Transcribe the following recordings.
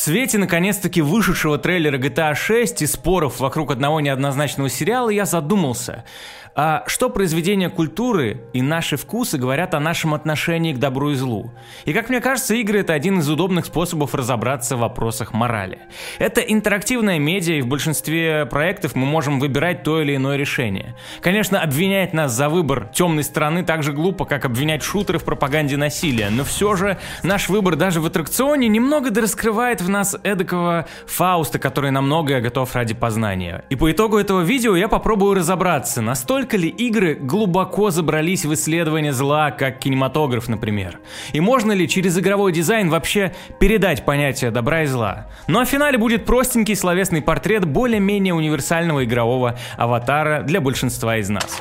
свете наконец-таки вышедшего трейлера GTA 6 и споров вокруг одного неоднозначного сериала я задумался – а что произведения культуры и наши вкусы говорят о нашем отношении к добру и злу? И как мне кажется, игры это один из удобных способов разобраться в вопросах морали. Это интерактивная медиа, и в большинстве проектов мы можем выбирать то или иное решение. Конечно, обвинять нас за выбор темной стороны так же глупо, как обвинять шутеры в пропаганде насилия, но все же наш выбор даже в аттракционе немного дораскрывает в нас эдакого Фауста, который на многое готов ради познания. И по итогу этого видео я попробую разобраться, настолько ли игры глубоко забрались в исследование зла, как кинематограф, например? И можно ли через игровой дизайн вообще передать понятие добра и зла? Ну а в финале будет простенький словесный портрет более-менее универсального игрового аватара для большинства из нас.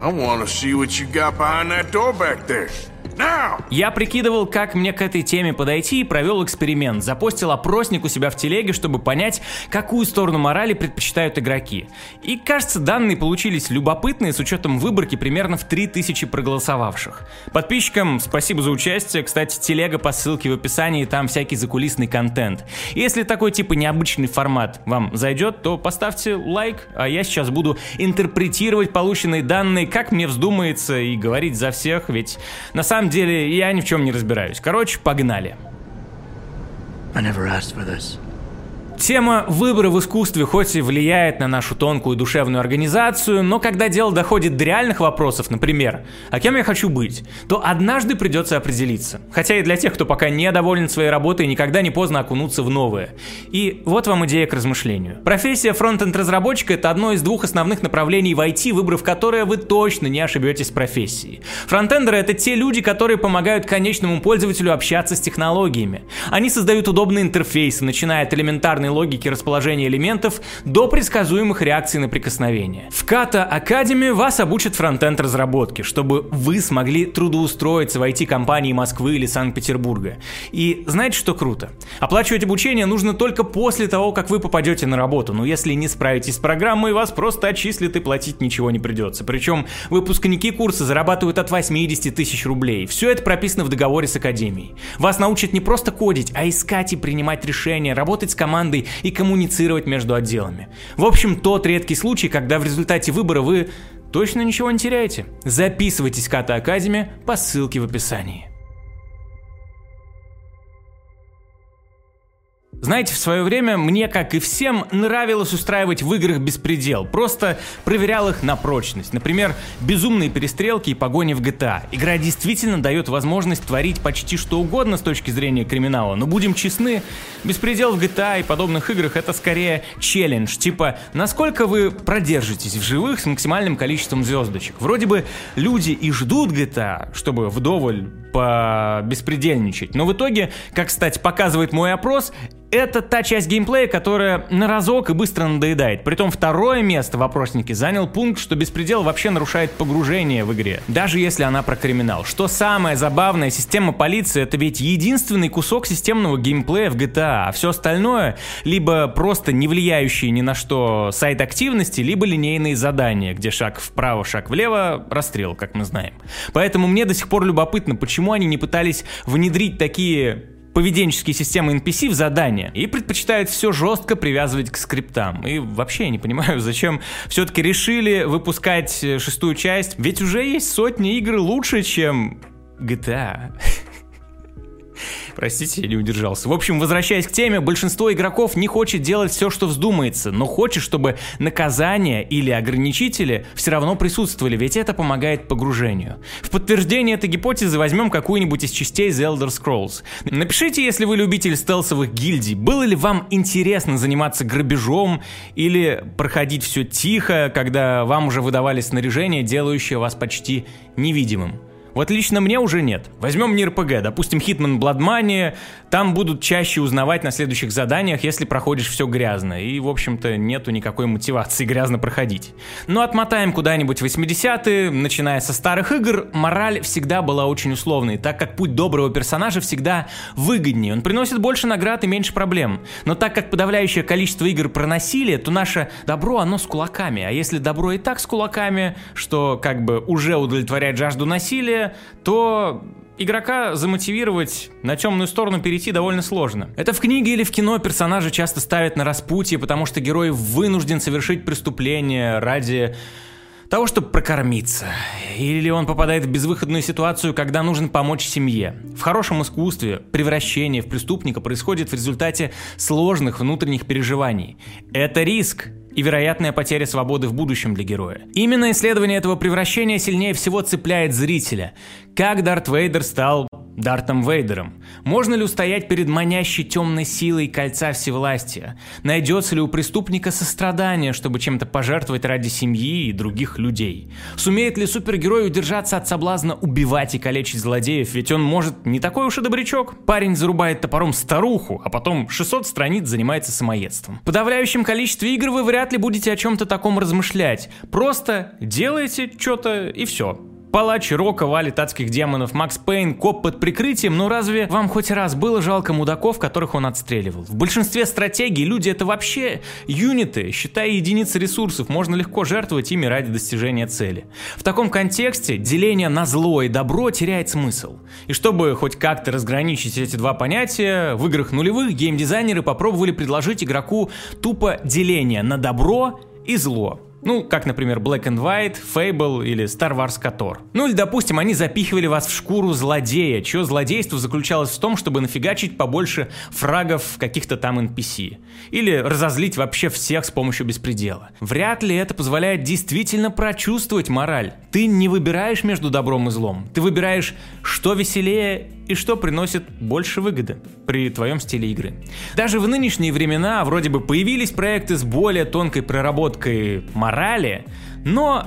I wanna see what you got behind that door back there. Я прикидывал, как мне к этой теме подойти и провел эксперимент. Запостил опросник у себя в телеге, чтобы понять, какую сторону морали предпочитают игроки. И кажется, данные получились любопытные с учетом выборки примерно в 3000 проголосовавших. Подписчикам спасибо за участие. Кстати, телега по ссылке в описании, там всякий закулисный контент. Если такой типа необычный формат вам зайдет, то поставьте лайк, а я сейчас буду интерпретировать полученные данные, как мне вздумается, и говорить за всех, ведь на самом деле я ни в чем не разбираюсь. Короче, погнали. I never asked for this. Тема выбора в искусстве хоть и влияет на нашу тонкую душевную организацию, но когда дело доходит до реальных вопросов, например, а кем я хочу быть, то однажды придется определиться. Хотя и для тех, кто пока не доволен своей работой, никогда не поздно окунуться в новое. И вот вам идея к размышлению. Профессия фронтенд-разработчика — это одно из двух основных направлений в IT, выбрав которое вы точно не ошибетесь в профессии. Фронтендеры — это те люди, которые помогают конечному пользователю общаться с технологиями. Они создают удобные интерфейсы, начиная от элементарной элементарной логики расположения элементов до предсказуемых реакций на прикосновение. В Kata Academy вас обучат фронтенд разработки, чтобы вы смогли трудоустроиться в IT-компании Москвы или Санкт-Петербурга. И знаете, что круто? Оплачивать обучение нужно только после того, как вы попадете на работу, но если не справитесь с программой, вас просто отчислят и платить ничего не придется. Причем выпускники курса зарабатывают от 80 тысяч рублей. Все это прописано в договоре с Академией. Вас научат не просто кодить, а искать и принимать решения, работать с командой командой и коммуницировать между отделами. В общем, тот редкий случай, когда в результате выбора вы точно ничего не теряете. Записывайтесь в Ката Академи по ссылке в описании. Знаете, в свое время мне, как и всем, нравилось устраивать в играх беспредел. Просто проверял их на прочность. Например, безумные перестрелки и погони в GTA. Игра действительно дает возможность творить почти что угодно с точки зрения криминала. Но будем честны, беспредел в GTA и подобных играх это скорее челлендж. Типа, насколько вы продержитесь в живых с максимальным количеством звездочек. Вроде бы люди и ждут GTA, чтобы вдоволь беспредельничать. Но в итоге, как, кстати, показывает мой опрос, это та часть геймплея, которая на разок и быстро надоедает. Притом второе место в опроснике занял пункт, что беспредел вообще нарушает погружение в игре, даже если она про криминал. Что самое забавное, система полиции это ведь единственный кусок системного геймплея в GTA, а все остальное либо просто не влияющие ни на что сайт активности, либо линейные задания, где шаг вправо, шаг влево, расстрел, как мы знаем. Поэтому мне до сих пор любопытно, почему они не пытались внедрить такие поведенческие системы NPC в задания и предпочитают все жестко привязывать к скриптам. И вообще я не понимаю, зачем все-таки решили выпускать э, шестую часть, ведь уже есть сотни игр лучше, чем GTA. Простите, я не удержался. В общем, возвращаясь к теме, большинство игроков не хочет делать все, что вздумается, но хочет, чтобы наказания или ограничители все равно присутствовали, ведь это помогает погружению. В подтверждение этой гипотезы возьмем какую-нибудь из частей The Elder Scrolls. Напишите, если вы любитель стелсовых гильдий, было ли вам интересно заниматься грабежом или проходить все тихо, когда вам уже выдавали снаряжение, делающее вас почти невидимым. Вот лично мне уже нет. Возьмем не РПГ, допустим, Hitman Blood Money, там будут чаще узнавать на следующих заданиях, если проходишь все грязно. И, в общем-то, нету никакой мотивации грязно проходить. Но отмотаем куда-нибудь 80-е, начиная со старых игр, мораль всегда была очень условной, так как путь доброго персонажа всегда выгоднее. Он приносит больше наград и меньше проблем. Но так как подавляющее количество игр про насилие, то наше добро, оно с кулаками. А если добро и так с кулаками, что как бы уже удовлетворяет жажду насилия, то игрока замотивировать на темную сторону перейти довольно сложно. Это в книге или в кино персонажи часто ставят на распутье, потому что герой вынужден совершить преступление ради того, чтобы прокормиться. Или он попадает в безвыходную ситуацию, когда нужно помочь семье. В хорошем искусстве превращение в преступника происходит в результате сложных внутренних переживаний. Это риск, и вероятная потеря свободы в будущем для героя. Именно исследование этого превращения сильнее всего цепляет зрителя. Как Дарт Вейдер стал Дартом Вейдером? Можно ли устоять перед манящей темной силой кольца всевластия? Найдется ли у преступника сострадание, чтобы чем-то пожертвовать ради семьи и других людей? Сумеет ли супергерой удержаться от соблазна убивать и калечить злодеев, ведь он может не такой уж и добрячок? Парень зарубает топором старуху, а потом 600 страниц занимается самоедством. В подавляющем количестве игр вы вряд ли будете о чем-то таком размышлять. Просто делаете что-то и все. Палач Рока валит адских демонов, Макс Пейн, коп под прикрытием, но разве вам хоть раз было жалко мудаков, которых он отстреливал? В большинстве стратегий люди это вообще юниты, считая единицы ресурсов, можно легко жертвовать ими ради достижения цели. В таком контексте деление на зло и добро теряет смысл. И чтобы хоть как-то разграничить эти два понятия, в играх нулевых геймдизайнеры попробовали предложить игроку тупо деление на добро и зло. Ну, как, например, Black and White, Fable или Star Wars KOTOR. Ну или, допустим, они запихивали вас в шкуру злодея, чье злодейство заключалось в том, чтобы нафигачить побольше фрагов каких-то там NPC. Или разозлить вообще всех с помощью беспредела. Вряд ли это позволяет действительно прочувствовать мораль. Ты не выбираешь между добром и злом. Ты выбираешь, что веселее и что приносит больше выгоды при твоем стиле игры. Даже в нынешние времена вроде бы появились проекты с более тонкой проработкой морали, но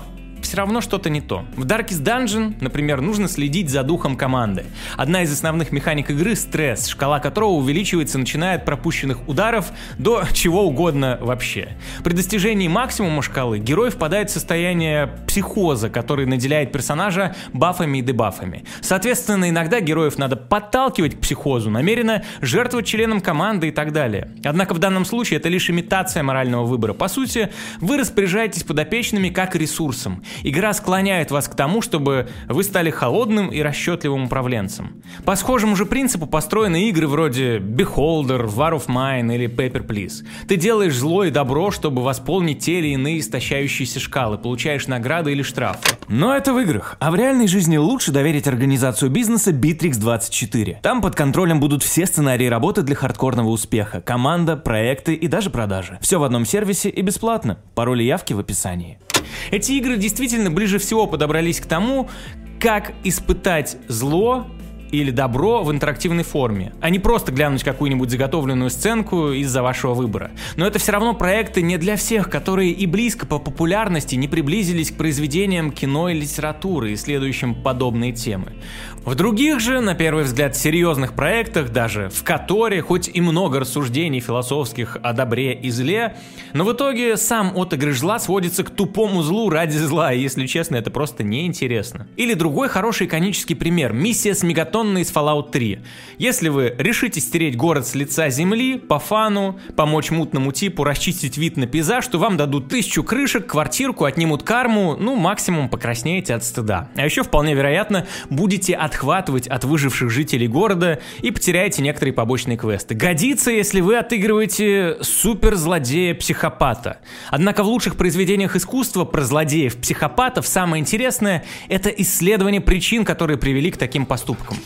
все равно что-то не то. В Darkest Dungeon, например, нужно следить за духом команды. Одна из основных механик игры — стресс, шкала которого увеличивается начиная от пропущенных ударов до чего угодно вообще. При достижении максимума шкалы герой впадает в состояние психоза, который наделяет персонажа бафами и дебафами. Соответственно, иногда героев надо подталкивать к психозу, намеренно жертвовать членам команды и так далее. Однако в данном случае это лишь имитация морального выбора. По сути, вы распоряжаетесь подопечными как ресурсом. Игра склоняет вас к тому, чтобы вы стали холодным и расчетливым управленцем. По схожему же принципу построены игры вроде Beholder, War of Mine или Paper Please. Ты делаешь зло и добро, чтобы восполнить те или иные истощающиеся шкалы, получаешь награды или штрафы. Но это в играх, а в реальной жизни лучше доверить организацию бизнеса Bittrex24. Там под контролем будут все сценарии работы для хардкорного успеха, команда, проекты и даже продажи. Все в одном сервисе и бесплатно. Пароли явки в описании. Эти игры действительно ближе всего подобрались к тому, как испытать зло или добро в интерактивной форме, а не просто глянуть какую-нибудь заготовленную сценку из-за вашего выбора. Но это все равно проекты не для всех, которые и близко по популярности не приблизились к произведениям кино и литературы, исследующим подобные темы. В других же, на первый взгляд, серьезных проектах, даже в которых хоть и много рассуждений философских о добре и зле, но в итоге сам отыгрыш зла сводится к тупому злу ради зла, и, если честно, это просто неинтересно. Или другой хороший иконический пример – миссия с Мегатонной из Fallout 3. Если вы решите стереть город с лица земли, по фану, помочь мутному типу расчистить вид на пейзаж, то вам дадут тысячу крышек, квартирку, отнимут карму, ну, максимум покраснеете от стыда. А еще, вполне вероятно, будете от отхватывать от выживших жителей города и потеряете некоторые побочные квесты. Годится, если вы отыгрываете суперзлодея-психопата. Однако в лучших произведениях искусства про злодеев-психопатов самое интересное — это исследование причин, которые привели к таким поступкам.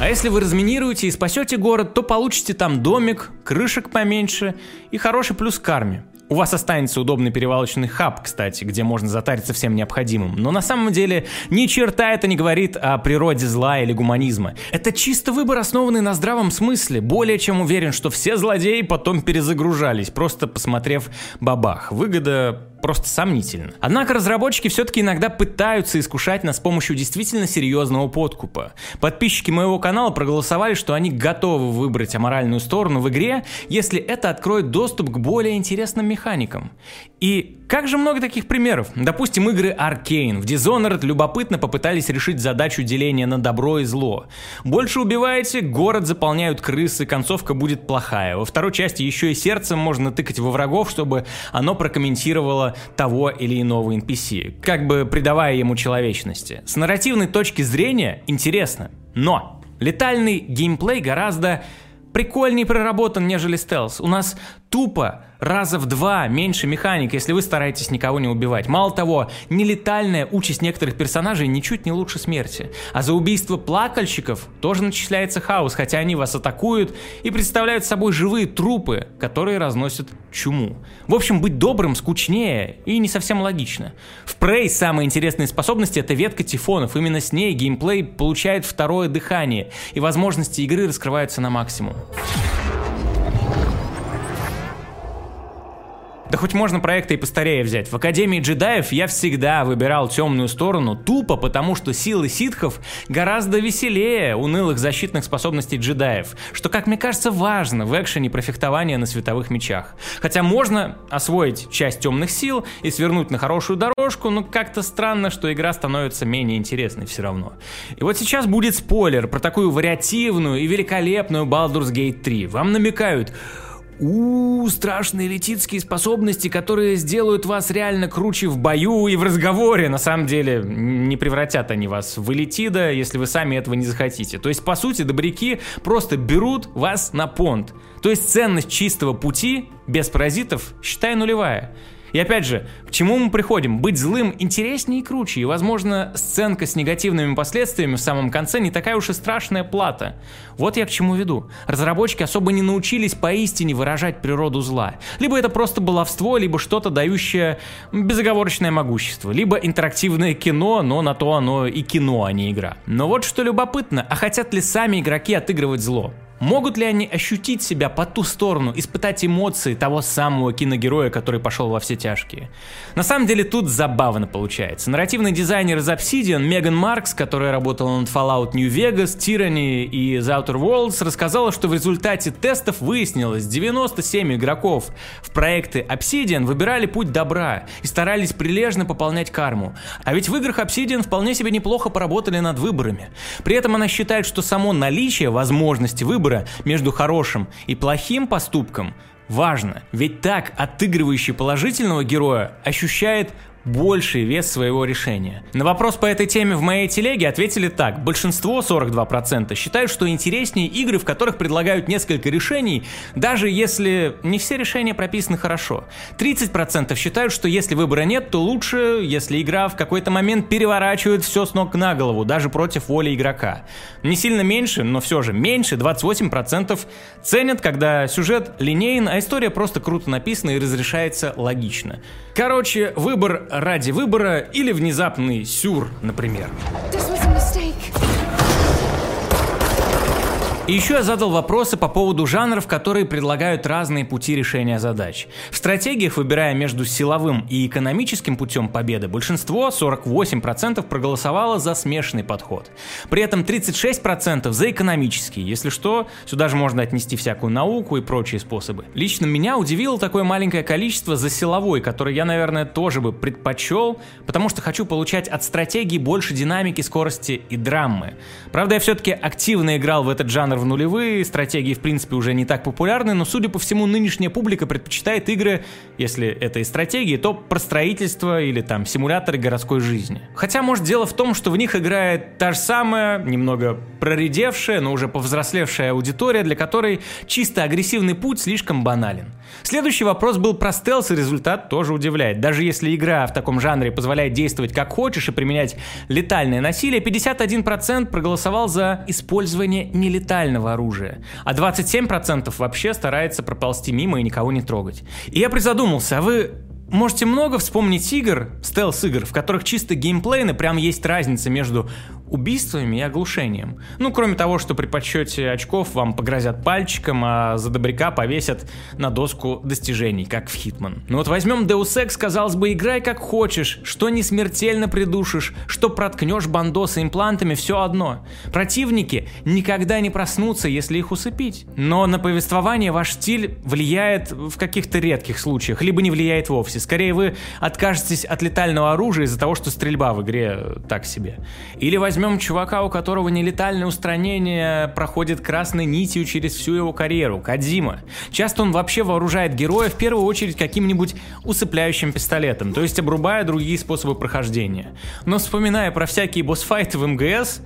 А если вы разминируете и спасете город, то получите там домик, крышек поменьше и хороший плюс к карме. У вас останется удобный перевалочный хаб, кстати, где можно затариться всем необходимым. Но на самом деле ни черта это не говорит о природе зла или гуманизма. Это чисто выбор, основанный на здравом смысле. Более чем уверен, что все злодеи потом перезагружались, просто посмотрев бабах. Выгода просто сомнительно. Однако разработчики все-таки иногда пытаются искушать нас с помощью действительно серьезного подкупа. Подписчики моего канала проголосовали, что они готовы выбрать аморальную сторону в игре, если это откроет доступ к более интересным механикам. И как же много таких примеров. Допустим, игры Arcane. В Dishonored любопытно попытались решить задачу деления на добро и зло. Больше убиваете, город заполняют крысы, концовка будет плохая. Во второй части еще и сердцем можно тыкать во врагов, чтобы оно прокомментировало того или иного NPC, как бы придавая ему человечности. С нарративной точки зрения интересно, но летальный геймплей гораздо прикольнее проработан, нежели стелс. У нас тупо раза в два меньше механик, если вы стараетесь никого не убивать. Мало того, нелетальная участь некоторых персонажей ничуть не лучше смерти. А за убийство плакальщиков тоже начисляется хаос, хотя они вас атакуют и представляют собой живые трупы, которые разносят чуму. В общем, быть добрым скучнее и не совсем логично. В Prey самые интересные способности это ветка тифонов. Именно с ней геймплей получает второе дыхание, и возможности игры раскрываются на максимум. Да хоть можно проекты и постарее взять. В Академии джедаев я всегда выбирал темную сторону тупо, потому что силы ситхов гораздо веселее унылых защитных способностей джедаев, что, как мне кажется, важно в экшене про фехтование на световых мечах. Хотя можно освоить часть темных сил и свернуть на хорошую дорожку, но как-то странно, что игра становится менее интересной все равно. И вот сейчас будет спойлер про такую вариативную и великолепную Baldur's Gate 3. Вам намекают, у, страшные летицкие способности, которые сделают вас реально круче в бою и в разговоре. На самом деле, не превратят они вас в элитида, если вы сами этого не захотите. То есть, по сути, добряки просто берут вас на понт. То есть, ценность чистого пути без паразитов, считай, нулевая. И опять же, к чему мы приходим? Быть злым интереснее и круче, и, возможно, сценка с негативными последствиями в самом конце не такая уж и страшная плата. Вот я к чему веду. Разработчики особо не научились поистине выражать природу зла. Либо это просто баловство, либо что-то дающее безоговорочное могущество. Либо интерактивное кино, но на то оно и кино, а не игра. Но вот что любопытно, а хотят ли сами игроки отыгрывать зло? Могут ли они ощутить себя по ту сторону, испытать эмоции того самого киногероя, который пошел во все тяжкие? На самом деле тут забавно получается. Нарративный дизайнер из Obsidian Меган Маркс, которая работала над Fallout New Vegas, Tyranny и The Outer Worlds, рассказала, что в результате тестов выяснилось, 97 игроков в проекты Obsidian выбирали путь добра и старались прилежно пополнять карму. А ведь в играх Obsidian вполне себе неплохо поработали над выборами. При этом она считает, что само наличие возможности выбора выбора между хорошим и плохим поступком важно, ведь так отыгрывающий положительного героя ощущает больший вес своего решения. На вопрос по этой теме в моей телеге ответили так. Большинство, 42%, считают, что интереснее игры, в которых предлагают несколько решений, даже если не все решения прописаны хорошо. 30% считают, что если выбора нет, то лучше, если игра в какой-то момент переворачивает все с ног на голову, даже против воли игрока. Не сильно меньше, но все же меньше, 28% ценят, когда сюжет линейен, а история просто круто написана и разрешается логично. Короче, выбор ради выбора или внезапный сюр, например. This was a mistake. И еще я задал вопросы по поводу жанров, которые предлагают разные пути решения задач. В стратегиях, выбирая между силовым и экономическим путем победы, большинство, 48%, проголосовало за смешанный подход. При этом 36% за экономический. Если что, сюда же можно отнести всякую науку и прочие способы. Лично меня удивило такое маленькое количество за силовой, который я, наверное, тоже бы предпочел, потому что хочу получать от стратегии больше динамики, скорости и драмы. Правда, я все-таки активно играл в этот жанр в нулевые, стратегии в принципе уже не так популярны, но судя по всему нынешняя публика предпочитает игры, если это и стратегии, то про строительство или там симуляторы городской жизни. Хотя может дело в том, что в них играет та же самая, немного проредевшая, но уже повзрослевшая аудитория, для которой чисто агрессивный путь слишком банален. Следующий вопрос был про стелс, и результат тоже удивляет. Даже если игра в таком жанре позволяет действовать как хочешь и применять летальное насилие, 51% проголосовал за использование нелетального оружия, а 27% вообще старается проползти мимо и никого не трогать. И я призадумался, а вы Можете много вспомнить игр, стелс-игр, в которых чисто геймплейно прям есть разница между убийствами и оглушением. Ну, кроме того, что при подсчете очков вам погрозят пальчиком, а за добряка повесят на доску достижений, как в Хитман. Ну вот возьмем Deus Ex, казалось бы, играй как хочешь, что не смертельно придушишь, что проткнешь бандосы имплантами, все одно. Противники никогда не проснутся, если их усыпить. Но на повествование ваш стиль влияет в каких-то редких случаях, либо не влияет вовсе. Скорее вы откажетесь от летального оружия из-за того, что стрельба в игре так себе. Или возьмем возьмем чувака, у которого нелетальное устранение проходит красной нитью через всю его карьеру, Кадзима. Часто он вообще вооружает героя в первую очередь каким-нибудь усыпляющим пистолетом, то есть обрубая другие способы прохождения. Но вспоминая про всякие босс-файты в МГС,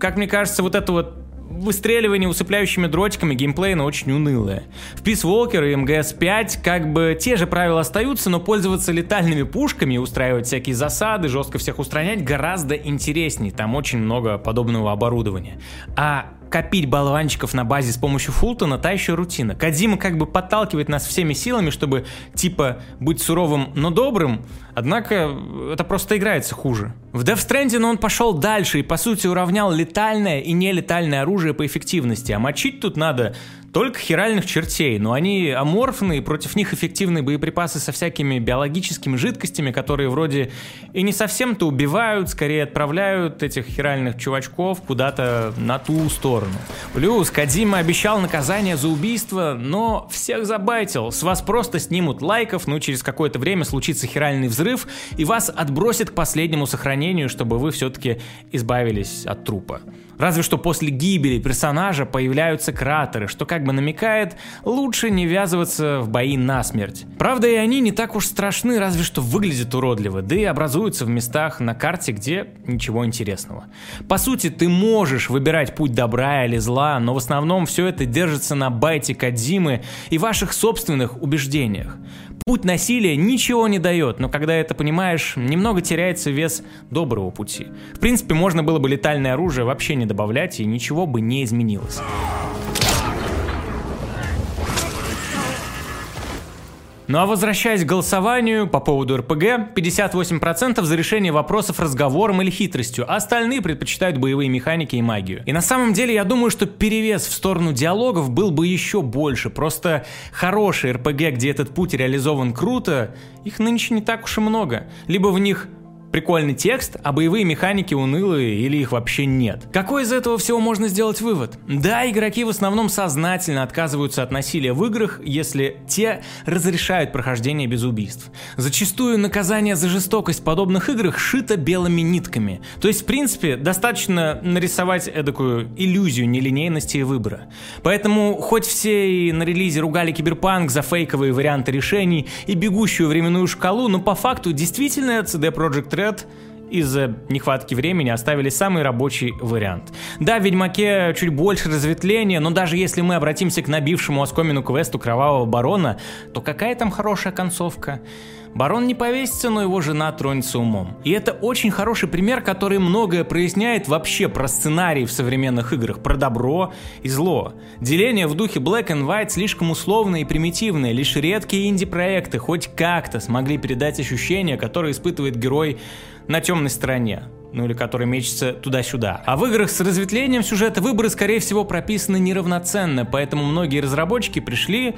как мне кажется, вот это вот выстреливание усыпляющими дротиками геймплейно очень унылое. В Peace Walker и MGS5 как бы те же правила остаются, но пользоваться летальными пушками устраивать всякие засады, жестко всех устранять гораздо интереснее. Там очень много подобного оборудования. А копить болванчиков на базе с помощью Фултона, та еще рутина. Кадима как бы подталкивает нас всеми силами, чтобы типа быть суровым, но добрым, однако это просто играется хуже. В Death Stranding он пошел дальше и по сути уравнял летальное и нелетальное оружие по эффективности, а мочить тут надо только хиральных чертей, но они аморфные, против них эффективны боеприпасы со всякими биологическими жидкостями, которые вроде и не совсем-то убивают, скорее отправляют этих хиральных чувачков куда-то на ту сторону. Плюс Кадима обещал наказание за убийство, но всех забайтил. С вас просто снимут лайков, ну через какое-то время случится хиральный взрыв, и вас отбросит к последнему сохранению, чтобы вы все-таки избавились от трупа. Разве что после гибели персонажа появляются кратеры, что как бы намекает, лучше не ввязываться в бои насмерть. Правда, и они не так уж страшны, разве что выглядят уродливо, да и образуются в местах на карте, где ничего интересного. По сути, ты можешь выбирать путь добра или зла, но в основном все это держится на байте Кадзимы и ваших собственных убеждениях. Путь насилия ничего не дает, но когда это понимаешь, немного теряется вес доброго пути. В принципе, можно было бы летальное оружие вообще не добавлять, и ничего бы не изменилось. Ну а возвращаясь к голосованию по поводу РПГ, 58% за решение вопросов разговором или хитростью, а остальные предпочитают боевые механики и магию. И на самом деле я думаю, что перевес в сторону диалогов был бы еще больше. Просто хорошие РПГ, где этот путь реализован круто, их нынче не так уж и много. Либо в них прикольный текст, а боевые механики унылые или их вообще нет. Какой из этого всего можно сделать вывод? Да, игроки в основном сознательно отказываются от насилия в играх, если те разрешают прохождение без убийств. Зачастую наказание за жестокость в подобных играх шито белыми нитками. То есть, в принципе, достаточно нарисовать эдакую иллюзию нелинейности и выбора. Поэтому, хоть все и на релизе ругали Киберпанк за фейковые варианты решений и бегущую временную шкалу, но по факту действительно CD Projekt Red Red из-за нехватки времени оставили самый рабочий вариант. Да, в Ведьмаке чуть больше разветвления, но даже если мы обратимся к набившему оскомину квесту Кровавого Барона, то какая там хорошая концовка? Барон не повесится, но его жена тронется умом. И это очень хороший пример, который многое проясняет вообще про сценарий в современных играх, про добро и зло. Деление в духе Black and White слишком условное и примитивное, лишь редкие инди-проекты хоть как-то смогли передать ощущения, которые испытывает герой на темной стороне ну или который мечется туда-сюда. А в играх с разветвлением сюжета выборы, скорее всего, прописаны неравноценно, поэтому многие разработчики пришли,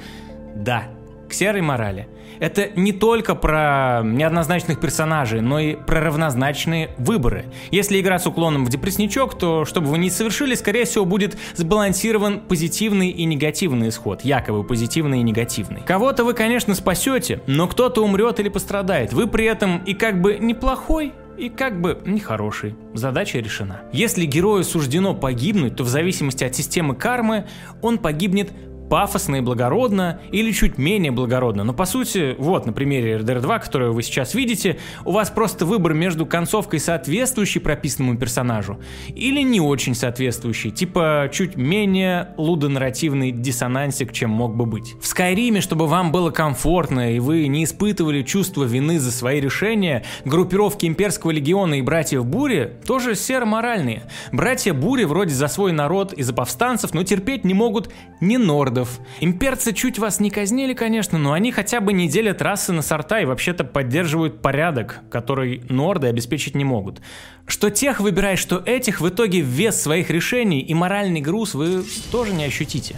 да, к серой морали. Это не только про неоднозначных персонажей, но и про равнозначные выборы. Если игра с уклоном в депрессничок, то, чтобы вы не совершили, скорее всего, будет сбалансирован позитивный и негативный исход, якобы позитивный и негативный. Кого-то вы, конечно, спасете, но кто-то умрет или пострадает. Вы при этом и как бы неплохой, и как бы нехороший. Задача решена. Если герою суждено погибнуть, то в зависимости от системы кармы он погибнет пафосно и благородно или чуть менее благородно. Но по сути, вот на примере RDR 2, который вы сейчас видите, у вас просто выбор между концовкой соответствующей прописанному персонажу или не очень соответствующей, типа чуть менее лудонарративный диссонансик, чем мог бы быть. В Скайриме, чтобы вам было комфортно и вы не испытывали чувство вины за свои решения, группировки Имперского легиона и братьев Бури тоже серо-моральные. Братья Бури вроде за свой народ и за повстанцев, но терпеть не могут ни Норд, лордов. Имперцы чуть вас не казнили, конечно, но они хотя бы не делят расы на сорта и вообще-то поддерживают порядок, который норды обеспечить не могут. Что тех выбирай, что этих, в итоге вес своих решений и моральный груз вы тоже не ощутите.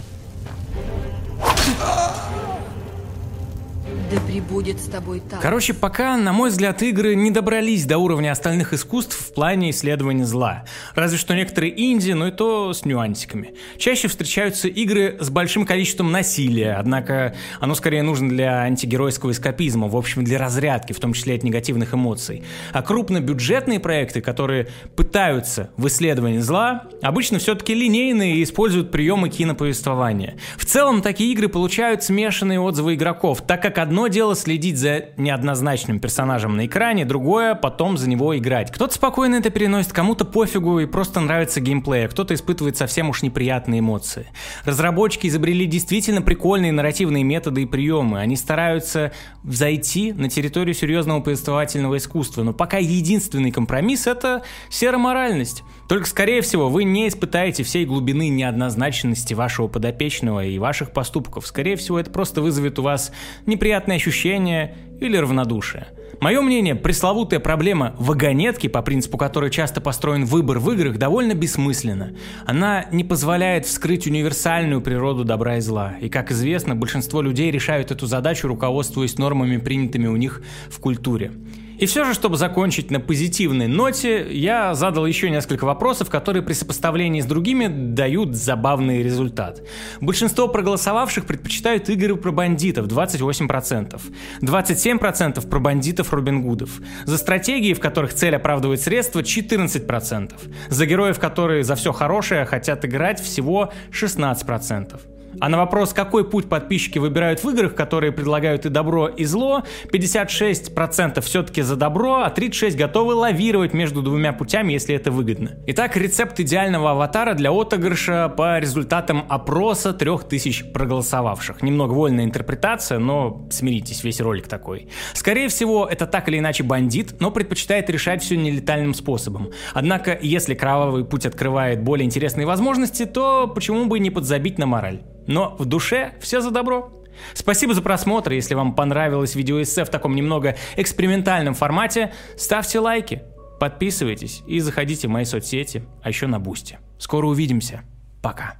Да при И будет с тобой так. Короче, пока, на мой взгляд, игры не добрались до уровня остальных искусств в плане исследования зла. Разве что некоторые инди, но и то с нюансиками. Чаще встречаются игры с большим количеством насилия, однако оно скорее нужно для антигеройского эскапизма, в общем, для разрядки, в том числе от негативных эмоций. А крупнобюджетные проекты, которые пытаются в исследовании зла, обычно все-таки линейные и используют приемы киноповествования. В целом, такие игры получают смешанные отзывы игроков, так как одно дело следить за неоднозначным персонажем на экране, другое потом за него играть. Кто-то спокойно это переносит, кому-то пофигу и просто нравится геймплей, а кто-то испытывает совсем уж неприятные эмоции. Разработчики изобрели действительно прикольные нарративные методы и приемы. Они стараются зайти на территорию серьезного повествовательного искусства, но пока единственный компромисс — это сероморальность. Только, скорее всего, вы не испытаете всей глубины неоднозначности вашего подопечного и ваших поступков. Скорее всего, это просто вызовет у вас неприятные ощущения или равнодушие. Мое мнение, пресловутая проблема вагонетки, по принципу которой часто построен выбор в играх, довольно бессмысленна. Она не позволяет вскрыть универсальную природу добра и зла. И, как известно, большинство людей решают эту задачу, руководствуясь нормами, принятыми у них в культуре. И все же, чтобы закончить на позитивной ноте, я задал еще несколько вопросов, которые при сопоставлении с другими дают забавный результат. Большинство проголосовавших предпочитают игры про бандитов 28%, 27% про бандитов Робин Гудов, за стратегии, в которых цель оправдывает средства 14%, за героев, которые за все хорошее хотят играть всего 16%. А на вопрос, какой путь подписчики выбирают в играх, которые предлагают и добро, и зло, 56% все-таки за добро, а 36% готовы лавировать между двумя путями, если это выгодно. Итак, рецепт идеального аватара для отыгрыша по результатам опроса 3000 проголосовавших. Немного вольная интерпретация, но смиритесь, весь ролик такой. Скорее всего, это так или иначе бандит, но предпочитает решать все нелетальным способом. Однако, если кровавый путь открывает более интересные возможности, то почему бы не подзабить на мораль? Но в душе все за добро. Спасибо за просмотр. Если вам понравилось видеоэссе в таком немного экспериментальном формате, ставьте лайки, подписывайтесь и заходите в мои соцсети, а еще на Boosty. Скоро увидимся. Пока.